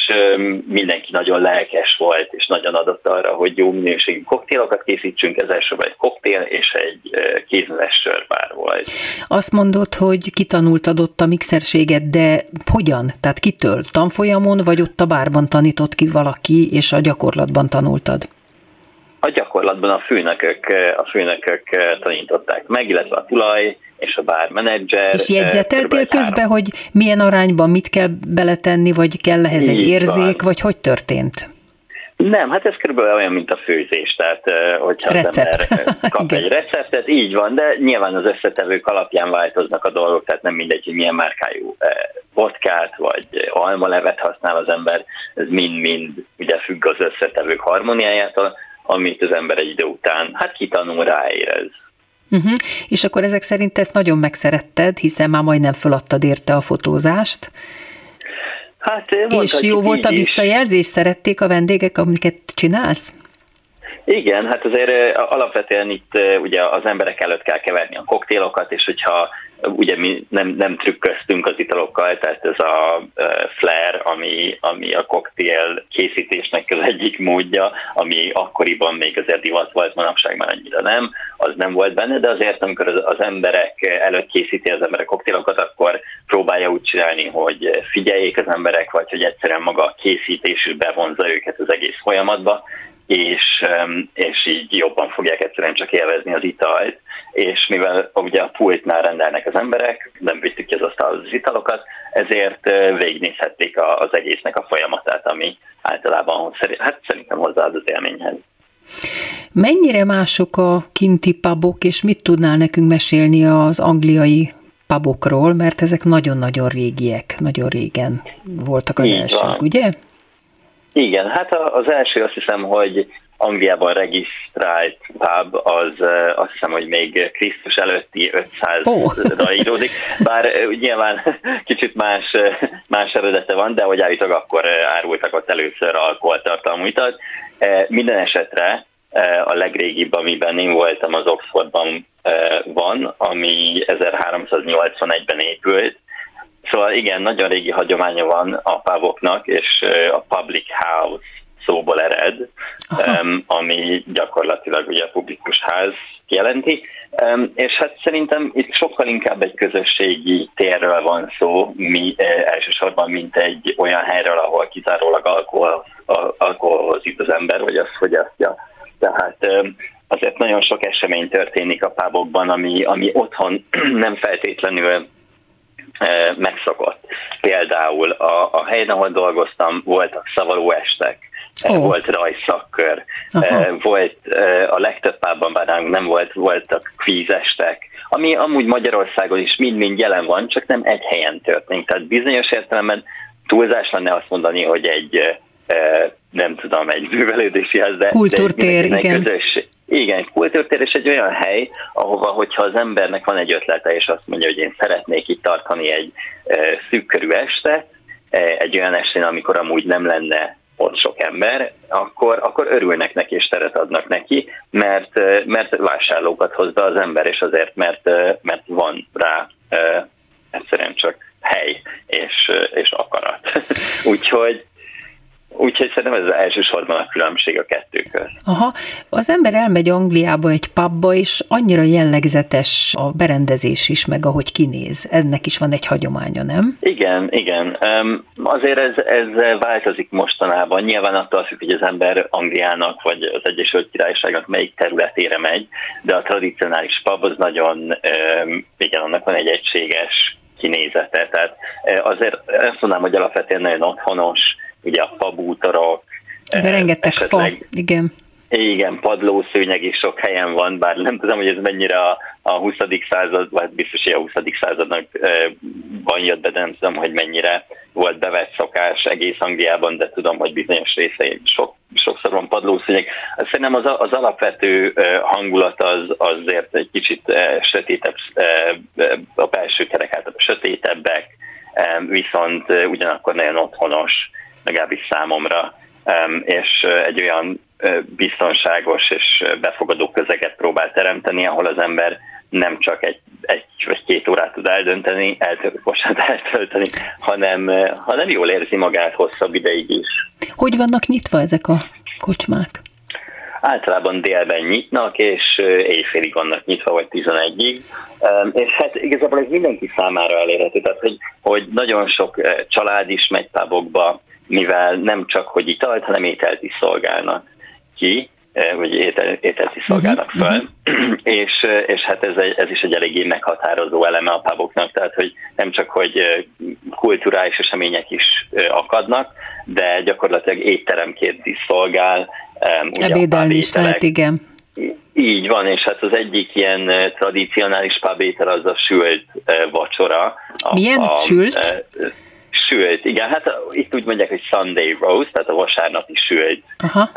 mindenki nagyon lelkes volt, és nagyon adott arra, hogy jó minőségű koktélokat készítsünk, ez elsősorban egy koktél és egy kézműves sörbár volt. Azt mondod, hogy kitanultad ott a mixerséget, de hogyan? Tehát kitől? Tanfolyamon, vagy ott a bárban tanított ki valaki, és a gyakorlatban tanultad? A gyakorlatban a főnökök, a főnökök tanították meg, illetve a tulaj és a bármenedzser. És jegyzeteltél körülbelül közben, három- hogy milyen arányban mit kell beletenni, vagy kell ehhez egy érzék, van. vagy hogy történt? Nem, hát ez körülbelül olyan, mint a főzés, tehát eh, hogyha Recept. az ember eh, kap egy receptet, így van, de nyilván az összetevők alapján változnak a dolgok, tehát nem mindegy, hogy milyen márkájú eh, vodkát vagy almalevet használ az ember, ez mind-mind ugye függ az összetevők harmóniájától, amit az ember egy idő után, hát kitanul, ráérez. Uh-huh. És akkor ezek szerint ezt nagyon megszeretted, hiszen már majdnem föladtad érte a fotózást. Hát, És jó volt a így is. visszajelzés? Szerették a vendégek, amiket csinálsz? Igen, hát azért alapvetően itt ugye az emberek előtt kell keverni a koktélokat, és hogyha ugye mi nem, nem trükköztünk az italokkal, tehát ez a ami, ami a koktél készítésnek az egyik módja, ami akkoriban még azért divat volt, manapság már annyira nem, az nem volt benne, de azért amikor az, emberek előtt készíti az emberek koktélokat, akkor próbálja úgy csinálni, hogy figyeljék az emberek, vagy hogy egyszerűen maga a készítés is bevonza őket az egész folyamatba, és, és így jobban fogják egyszerűen csak élvezni az italt, és mivel ugye a pultnál rendelnek az emberek, nem vittük ki az asztalhoz az italokat, ezért végignézhették az egésznek a folyamatát, ami általában hát szerintem hozzáad az élményhez. Mennyire mások a kinti pubok, és mit tudnál nekünk mesélni az angliai pubokról, mert ezek nagyon-nagyon régiek, nagyon régen voltak az Így elsők, van. ugye? Igen, hát az első azt hiszem, hogy Angliában regisztrált pub, az azt hiszem, hogy még Krisztus előtti 500-ra oh. íródik, bár nyilván kicsit más, más eredete van, de hogy állítólag akkor árultak ott először alkoholtartalmú italt. Minden esetre a legrégibb, amiben én voltam, az Oxfordban van, ami 1381-ben épült, Szóval igen, nagyon régi hagyománya van a puboknak, és a public house szóból ered, um, ami gyakorlatilag ugye a publikus ház jelenti, um, és hát szerintem itt sokkal inkább egy közösségi térről van szó, mi eh, elsősorban, mint egy olyan helyről, ahol kizárólag alkohol, alkoholhoz jut az ember, vagy azt fogyasztja. Tehát um, azért nagyon sok esemény történik a pábokban, ami, ami otthon nem feltétlenül megszokott. Például a, a helyen, ahol dolgoztam, voltak szavalóestek, oh. volt rajszakkör, Aha. volt a legtöbb pában bár nem volt, voltak kvízestek, ami amúgy Magyarországon is mind-mind jelen van, csak nem egy helyen történik. Tehát bizonyos értelemben túlzás lenne azt mondani, hogy egy nem tudom, egy művelődési ház, de, Kultúrtér, de igen. Közös, igen, kultúrtér és egy olyan hely, ahova, hogyha az embernek van egy ötlete, és azt mondja, hogy én szeretnék itt tartani egy szűkkörű este, e, egy olyan estén, amikor amúgy nem lenne ott sok ember, akkor, akkor örülnek neki és teret adnak neki, mert, mert vásárlókat hoz be az ember, és azért, mert, mert van rá egyszerűen csak hely és, és akarat. Úgyhogy Úgyhogy szerintem ez az elsősorban a különbség a kettő között. Aha, az ember elmegy Angliába egy pubba, és annyira jellegzetes a berendezés is, meg ahogy kinéz. Ennek is van egy hagyománya, nem? Igen, igen. Azért ez, ez változik mostanában. Nyilván attól függ, hogy az ember Angliának vagy az Egyesült Királyságnak melyik területére megy, de a tradicionális pub az nagyon, igen, annak van egy egységes kinézete. Tehát azért azt mondanám, hogy alapvetően nagyon otthonos, ugye a fabútorok. De eh, rengeteg esetleg, fa, igen. Igen, padlószőnyeg is sok helyen van, bár nem tudom, hogy ez mennyire a, a 20. század, vagy biztos, hogy a 20. századnak e, van jött be, de nem tudom, hogy mennyire volt bevett szokás egész Angliában, de tudom, hogy bizonyos részei sok, sokszor van padlószőnyeg. Szerintem az, az alapvető hangulat az azért egy kicsit sötétebb, a belső terek általában sötétebbek, viszont ugyanakkor nagyon otthonos legalábbis számomra, és egy olyan biztonságos és befogadó közeget próbál teremteni, ahol az ember nem csak egy, egy vagy két órát tud eldönteni, eltölt, eltölteni, hanem, hanem jól érzi magát hosszabb ideig is. Hogy vannak nyitva ezek a kocsmák? Általában délben nyitnak, és éjfélig vannak nyitva, vagy 11-ig. És hát igazából ez mindenki számára elérhető, tehát hogy, hogy nagyon sok család is megy tábokba, mivel nem csak, hogy italt, hanem ételt is szolgálnak ki, vagy étel, ételt is szolgálnak uh-huh, fel, uh-huh. és, eh, és hát ez, egy, ez is egy eléggé meghatározó eleme a puboknak, tehát hogy nem csak, hogy eh, kulturális események is akadnak, de gyakorlatilag étteremként is szolgál. Ebédelni is lehet, igen. Így van, és hát az egyik ilyen tradicionális pubétel az a sült vacsora. Milyen a, sült? A, sült, igen, hát itt úgy mondják, hogy Sunday roast, tehát a vasárnapi sült Aha.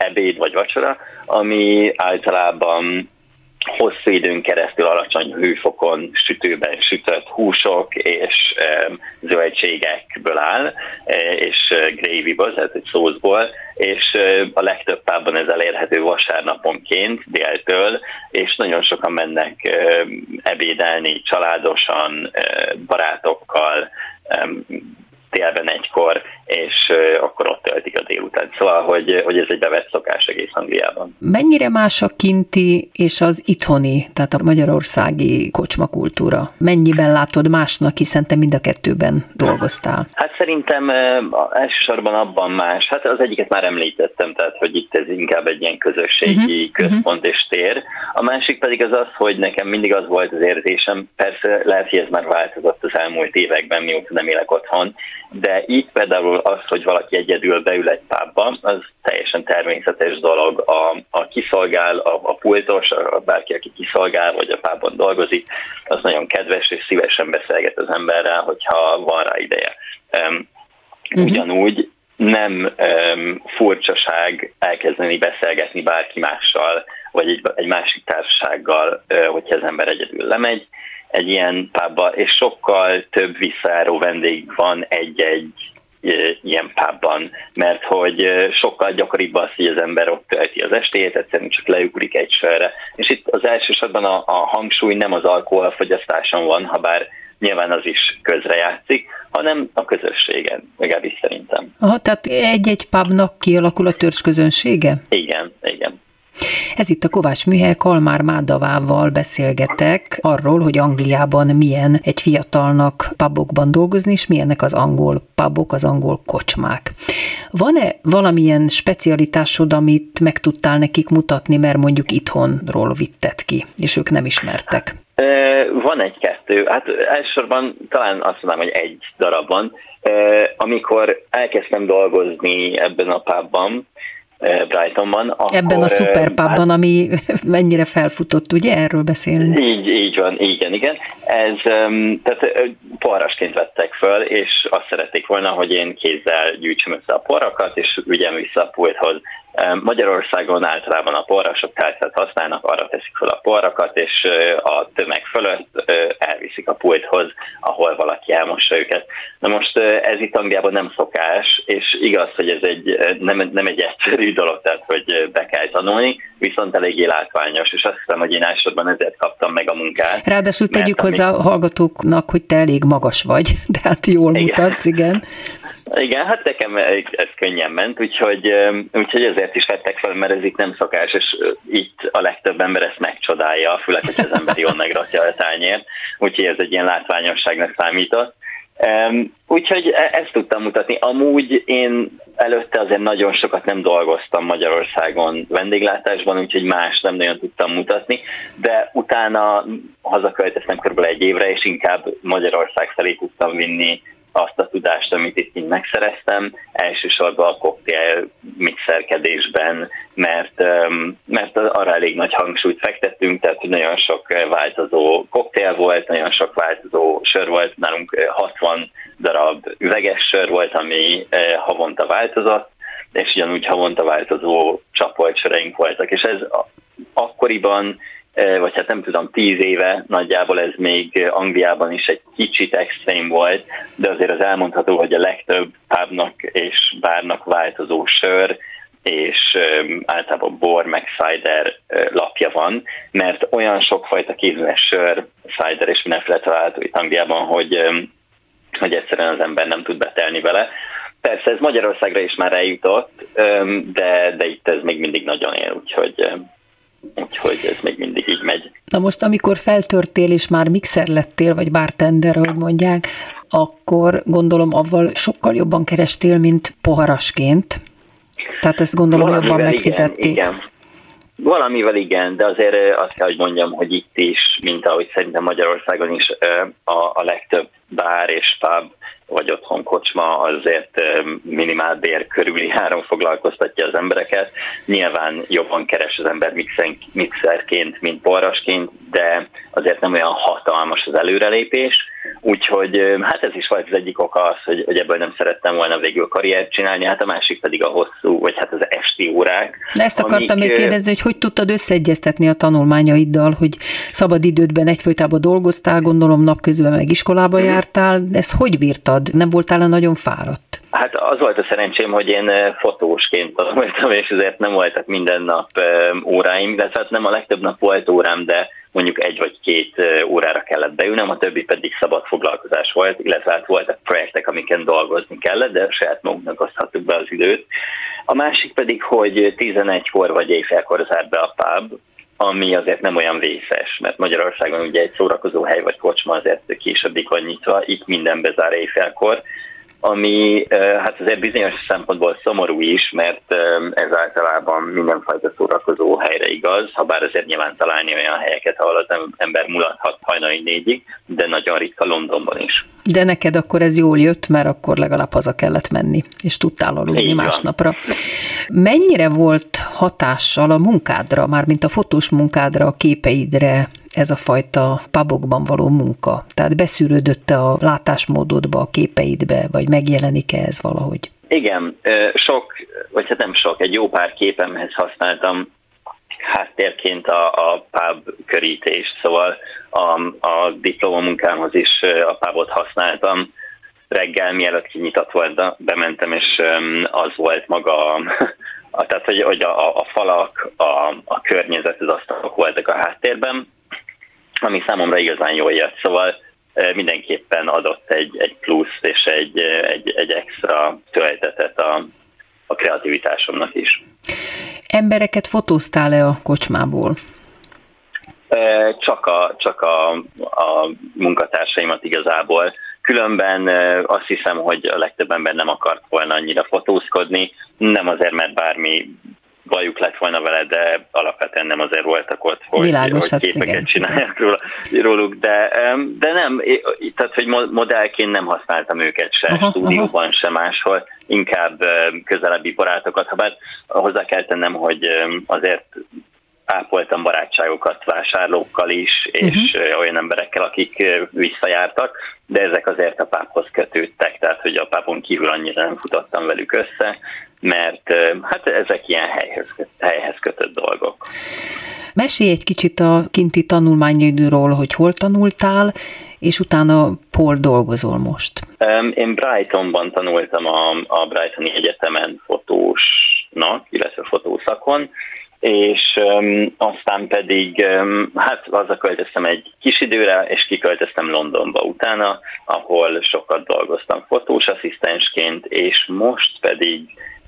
Ebéd vagy vacsora, ami általában hosszú időn keresztül alacsony hőfokon sütőben sütött húsok és zöldségekből áll, e, és uh, gravy-ból, tehát egy szószból, és uh, a legtöbb pában ez elérhető vasárnaponként déltől, és nagyon sokan mennek ebédelni családosan, barátokkal, télben egykor, és akkor ott töltik a délután. Szóval, hogy, hogy ez egy bevett szokás egész Angliában. Mennyire más a kinti és az itthoni, tehát a magyarországi kocsmakultúra? Mennyiben látod másnak, hiszen te mind a kettőben dolgoztál? Hát szerintem elsősorban abban más. Hát az egyiket már említettem, tehát hogy itt ez inkább egy ilyen közösségi uh-huh. központ és tér. A másik pedig az az, hogy nekem mindig az volt az érzésem, persze lehet, hogy ez már változott az elmúlt években, mióta nem élek otthon, de itt például az, hogy valaki egyedül beül egy pubba, az teljesen természetes dolog. A, a kiszolgál, a, a pultos, a, bárki, aki kiszolgál, vagy a pubban dolgozik, az nagyon kedves és szívesen beszélget az emberrel, hogyha van rá ideje. Um, ugyanúgy nem um, furcsaság elkezdeni beszélgetni bárki mással, vagy egy, egy másik társasággal, uh, hogyha az ember egyedül lemegy egy ilyen pubba, és sokkal több visszáró vendég van egy-egy ilyen pubban, mert hogy sokkal gyakoribb az, hogy az ember ott tölti az estét, egyszerűen csak leugrik egy sörre. És itt az elsősorban a, a hangsúly nem az alkoholfogyasztáson van, ha bár nyilván az is közrejátszik, hanem a közösségen, legalábbis szerintem. Aha, tehát egy-egy pubnak kialakul a közönsége? Igen, igen. Ez itt a Kovács Műhely Kalmár Mádavával beszélgetek arról, hogy Angliában milyen egy fiatalnak pubokban dolgozni, és milyenek az angol pubok, az angol kocsmák. Van-e valamilyen specialitásod, amit meg tudtál nekik mutatni, mert mondjuk itthonról vitted ki, és ők nem ismertek? Van egy-kettő. Hát elsősorban talán azt mondanám, hogy egy darab van. Amikor elkezdtem dolgozni ebben a pubban, Brightonban. Akkor, Ebben a szuperpubban, hát, ami mennyire felfutott, ugye? Erről beszélni. Így, így van, igen, igen. Ez, tehát porrasként vettek föl, és azt szerették volna, hogy én kézzel gyűjtsem össze a porrakat, és ügyem vissza a pulthoz. Magyarországon általában a porrasok tárcát használnak, arra teszik fel a porrakat, és a tömeg fölött elviszik a pulthoz, ahol valaki elmossa őket. Na most ez itt Angliában nem szokás, és igaz, hogy ez egy, nem, nem egy egyszerű dolog, tehát hogy be kell tanulni, viszont eléggé látványos, és azt hiszem, hogy én elsősorban ezért kaptam meg a munkát. Ráadásul tegyük hozzá a hallgatóknak, hogy te elég magas vagy, de hát jól igen. mutatsz, igen. Igen, hát nekem ez könnyen ment, úgyhogy, úgyhogy ezért is vettek fel, mert ez itt nem szokás, és itt a legtöbb ember ezt megcsodálja, főleg, hogy az ember jól megratja a tányért, úgyhogy ez egy ilyen látványosságnak számított. Um, úgyhogy e- ezt tudtam mutatni. Amúgy én előtte azért nagyon sokat nem dolgoztam Magyarországon vendéglátásban, úgyhogy más nem nagyon tudtam mutatni, de utána hazaköltöztem kb. egy évre, és inkább Magyarország felé tudtam vinni azt a tudást, amit itt így megszereztem, elsősorban a koktél mixerkedésben, mert, mert arra elég nagy hangsúlyt fektettünk, tehát nagyon sok változó koktél volt, nagyon sok változó sör volt, nálunk 60 darab üveges sör volt, ami havonta változott, és ugyanúgy havonta változó csapolt söreink voltak, és ez akkoriban vagy hát nem tudom, tíz éve nagyjából ez még Angliában is egy kicsit extrém volt, de azért az elmondható, hogy a legtöbb pubnak és bárnak változó sör, és általában bor meg cider lapja van, mert olyan sokfajta kézműves sör, cider és mindenféle található itt Angliában, hogy, hogy egyszerűen az ember nem tud betelni vele. Persze ez Magyarországra is már eljutott, de, de itt ez még mindig nagyon él, úgyhogy úgyhogy ez még mindig így megy. Na most, amikor feltörtél és már mixer lettél, vagy bartender, ahogy mondják, akkor gondolom avval sokkal jobban kerestél, mint poharasként. Tehát ezt gondolom Valamivel jobban megfizették. Igen, igen. Valamivel igen, de azért azt kell, hogy mondjam, hogy itt is, mint ahogy szerintem Magyarországon is a, a legtöbb bár és pub vagy otthon kocsma azért minimál bér körüli három foglalkoztatja az embereket. Nyilván jobban keres az ember mixerként, mint porrasként, de azért nem olyan hatalmas az előrelépés, úgyhogy hát ez is volt az egyik oka az, hogy, hogy ebből nem szerettem volna végül karriert csinálni, hát a másik pedig a hosszú, vagy hát az esti órák. De ezt akartam amik, még kérdezni, hogy hogy tudtad összeegyeztetni a tanulmányaiddal, hogy szabad idődben egyfolytában dolgoztál, gondolom napközben meg iskolába mm. jártál, ezt hogy bírtad? Nem voltál nagyon fáradt? Hát az volt a szerencsém, hogy én fotósként tanultam, és ezért nem voltak minden nap óráim, de hát nem a legtöbb nap volt órám, de mondjuk egy vagy két órára kellett beülnem, a többi pedig szabad foglalkozás volt, illetve hát voltak projektek, amiken dolgozni kellett, de saját magunknak oszthattuk be az időt. A másik pedig, hogy 11-kor vagy éjfélkor zárt be a pub, ami azért nem olyan vészes, mert Magyarországon ugye egy szórakozó hely vagy kocsma azért későbbig van nyitva, itt minden bezár éjfélkor, ami hát azért bizonyos szempontból szomorú is, mert ez általában mindenfajta szórakozó helyre igaz, ha bár azért nyilván találni olyan helyeket, ahol az ember mulathat hajnali négyig, de nagyon ritka Londonban is. De neked akkor ez jól jött, mert akkor legalább haza kellett menni, és tudtál aludni Így másnapra. Van. Mennyire volt hatással a munkádra, mármint a fotós munkádra, a képeidre, ez a fajta pubokban való munka? Tehát beszűrődött a látásmódodba, a képeidbe, vagy megjelenik-e ez valahogy? Igen, sok, vagy hát nem sok, egy jó pár képemhez használtam háttérként a, a pub körítést, szóval a, a diplomamunkámhoz is a pubot használtam. Reggel, mielőtt kinyitott volt, bementem, és az volt maga, a, tehát hogy, hogy a, a falak, a, a környezet, az asztalok voltak a háttérben, ami számomra igazán jól jött. Szóval mindenképpen adott egy, egy plusz és egy, egy, egy extra töltetet a, a kreativitásomnak is. Embereket fotóztál-e a kocsmából? Csak a, csak a, a munkatársaimat igazából. Különben azt hiszem, hogy a legtöbb ember nem akart volna annyira fotózkodni, nem azért, mert bármi bajuk lett volna vele, de alapvetően nem azért voltak ott, hogy, Világos, hogy hát képeket igen, csinálják róla, róluk, de, de nem, tehát hogy modellként nem használtam őket se aha, stúdióban, aha. se máshol, inkább közelebbi barátokat, ha bár hozzá kell tennem, hogy azért ápoltam barátságokat vásárlókkal is, és uh-huh. olyan emberekkel, akik visszajártak, de ezek azért a páphoz kötődtek, tehát hogy a pápon kívül annyira nem futottam velük össze, mert hát ezek ilyen helyhez, helyhez kötött dolgok. Mesélj egy kicsit a kinti tanulmányidőről, hogy hol tanultál, és utána hol dolgozol most? Én Brightonban tanultam a, a Brightoni Egyetemen fotósnak, illetve fotószakon, és um, aztán pedig um, hát azzal költöztem egy kis időre, és kiköltöztem Londonba utána, ahol sokat dolgoztam fotós asszisztensként, és most pedig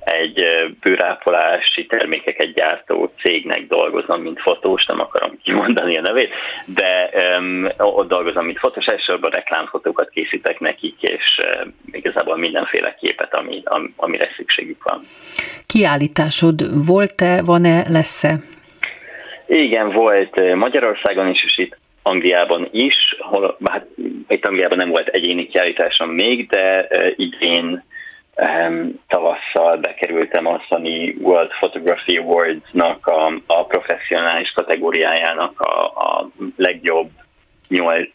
egy bőrápolási termékeket gyártó cégnek dolgozom, mint fotós, nem akarom kimondani a nevét, de um, ott dolgozom, mint fotós, elsősorban reklámfotókat készítek nekik, és uh, igazából mindenféle képet, ami, am, amire szükségük van. Kiállításod volt-e, van-e, lesz-e? Igen, volt Magyarországon is, és itt Angliában is, hol, hát itt Angliában nem volt egyéni kiállításom még, de uh, idén tavasszal bekerültem a Sunny World Photography Awards-nak a, a professzionális kategóriájának a, a legjobb nyolc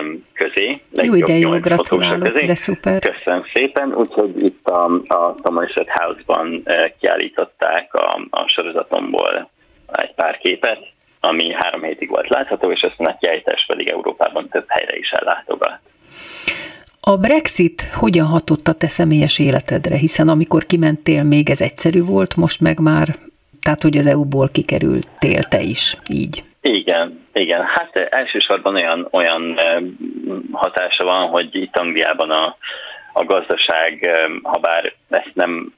um, közé. Jó, de jó, gratulálok, közé. de szuper. Köszönöm szépen, úgyhogy itt a, a Somerset House-ban uh, kiállították a, a sorozatomból egy pár képet, ami három hétig volt látható, és aztán a kiállítás pedig Európában több helyre is ellátogat. A Brexit hogyan hatott a te személyes életedre? Hiszen amikor kimentél, még ez egyszerű volt, most meg már, tehát hogy az EU-ból kikerültél te is, így. Igen, igen. Hát elsősorban olyan, olyan hatása van, hogy itt Angliában a, a gazdaság, ha bár ezt nem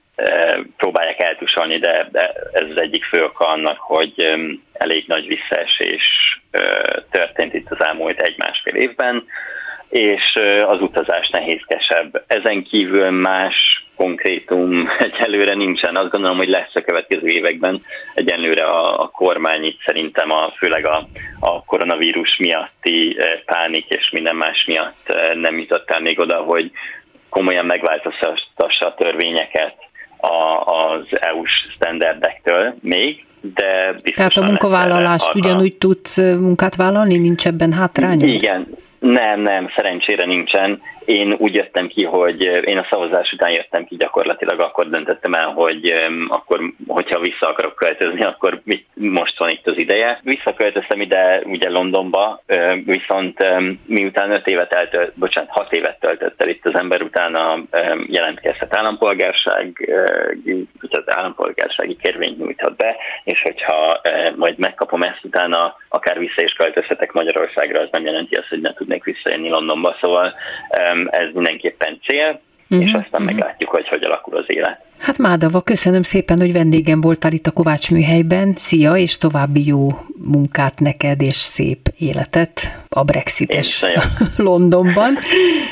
próbálják eltusolni, de, de ez az egyik fő oka annak, hogy elég nagy visszaesés történt itt az elmúlt egy-másfél évben és az utazás nehézkesebb. Ezen kívül más konkrétum egyelőre nincsen. Azt gondolom, hogy lesz a következő években. Egyenlőre a, a kormány itt szerintem a, főleg a, a koronavírus miatti pánik és minden más miatt nem jutott el még oda, hogy komolyan megváltoztassa a törvényeket a, az EU-s standardektől még, de biztosan Tehát a munkavállalást ugyanúgy tudsz munkát vállalni, nincs ebben hátrányod? Igen, nem, nem, szerencsére nincsen. Én úgy jöttem ki, hogy én a szavazás után jöttem ki gyakorlatilag, akkor döntöttem el, hogy akkor, hogyha vissza akarok költözni, akkor mit, most van itt az ideje. Visszaköltöztem ide ugye Londonba, viszont miután öt évet eltölt, bocsánat, hat évet töltött el itt az ember, utána jelentkezhet állampolgárság, az állampolgársági kérvényt nyújthat be, és hogyha majd megkapom ezt utána, akár vissza is költözhetek Magyarországra, az nem jelenti azt, hogy ne tudnék visszajönni Londonba, szóval ez mindenképpen cél. uh-huh. és aztán meglátjuk, hogy hogy alakul az élet. Hát Mádava, köszönöm szépen, hogy vendégem voltál itt a Kovács műhelyben. Szia, és további jó munkát neked, és szép életet a Brexites Londonban.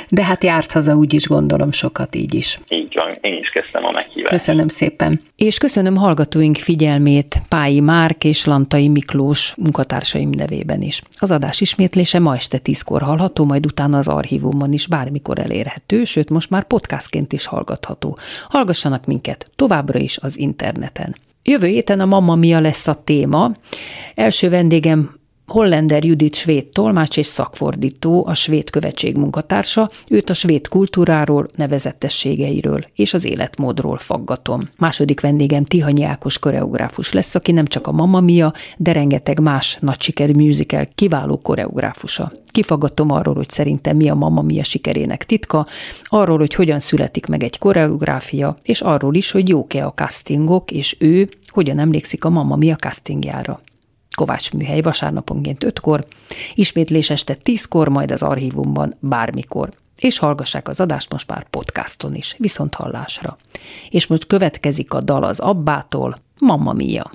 De hát jársz haza úgy is gondolom sokat így is. Így van, én is köszönöm a meghívást. Köszönöm szépen. És köszönöm hallgatóink figyelmét Pályi Márk és Lantai Miklós munkatársaim nevében is. Az adás ismétlése ma este tízkor hallható, majd utána az archívumon is bármikor elérhető, sőt most már podcastként is hallgatható. Hallgassanak minket továbbra is az interneten. Jövő héten a Mamma Mia lesz a téma. Első vendégem Hollender Judit svéd tolmács és szakfordító, a svéd követség munkatársa, őt a svéd kultúráról, nevezetességeiről és az életmódról faggatom. Második vendégem Tihanyi Ákos koreográfus lesz, aki nem csak a Mamma Mia, de rengeteg más nagy sikerű musical kiváló koreográfusa. Kifaggatom arról, hogy szerintem mi a Mamma Mia sikerének titka, arról, hogy hogyan születik meg egy koreográfia, és arról is, hogy jók-e a castingok, és ő hogyan emlékszik a Mamma Mia castingjára. Kovács műhely vasárnaponként 5-kor, ismétlés este 10-kor, majd az archívumban bármikor. És hallgassák az adást most már podcaston is, viszont hallásra. És most következik a dal az Abbától, Mamma Mia.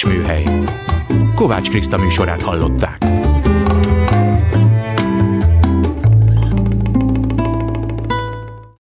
Kovács Műhely. Kovács Kriszta műsorát hallották.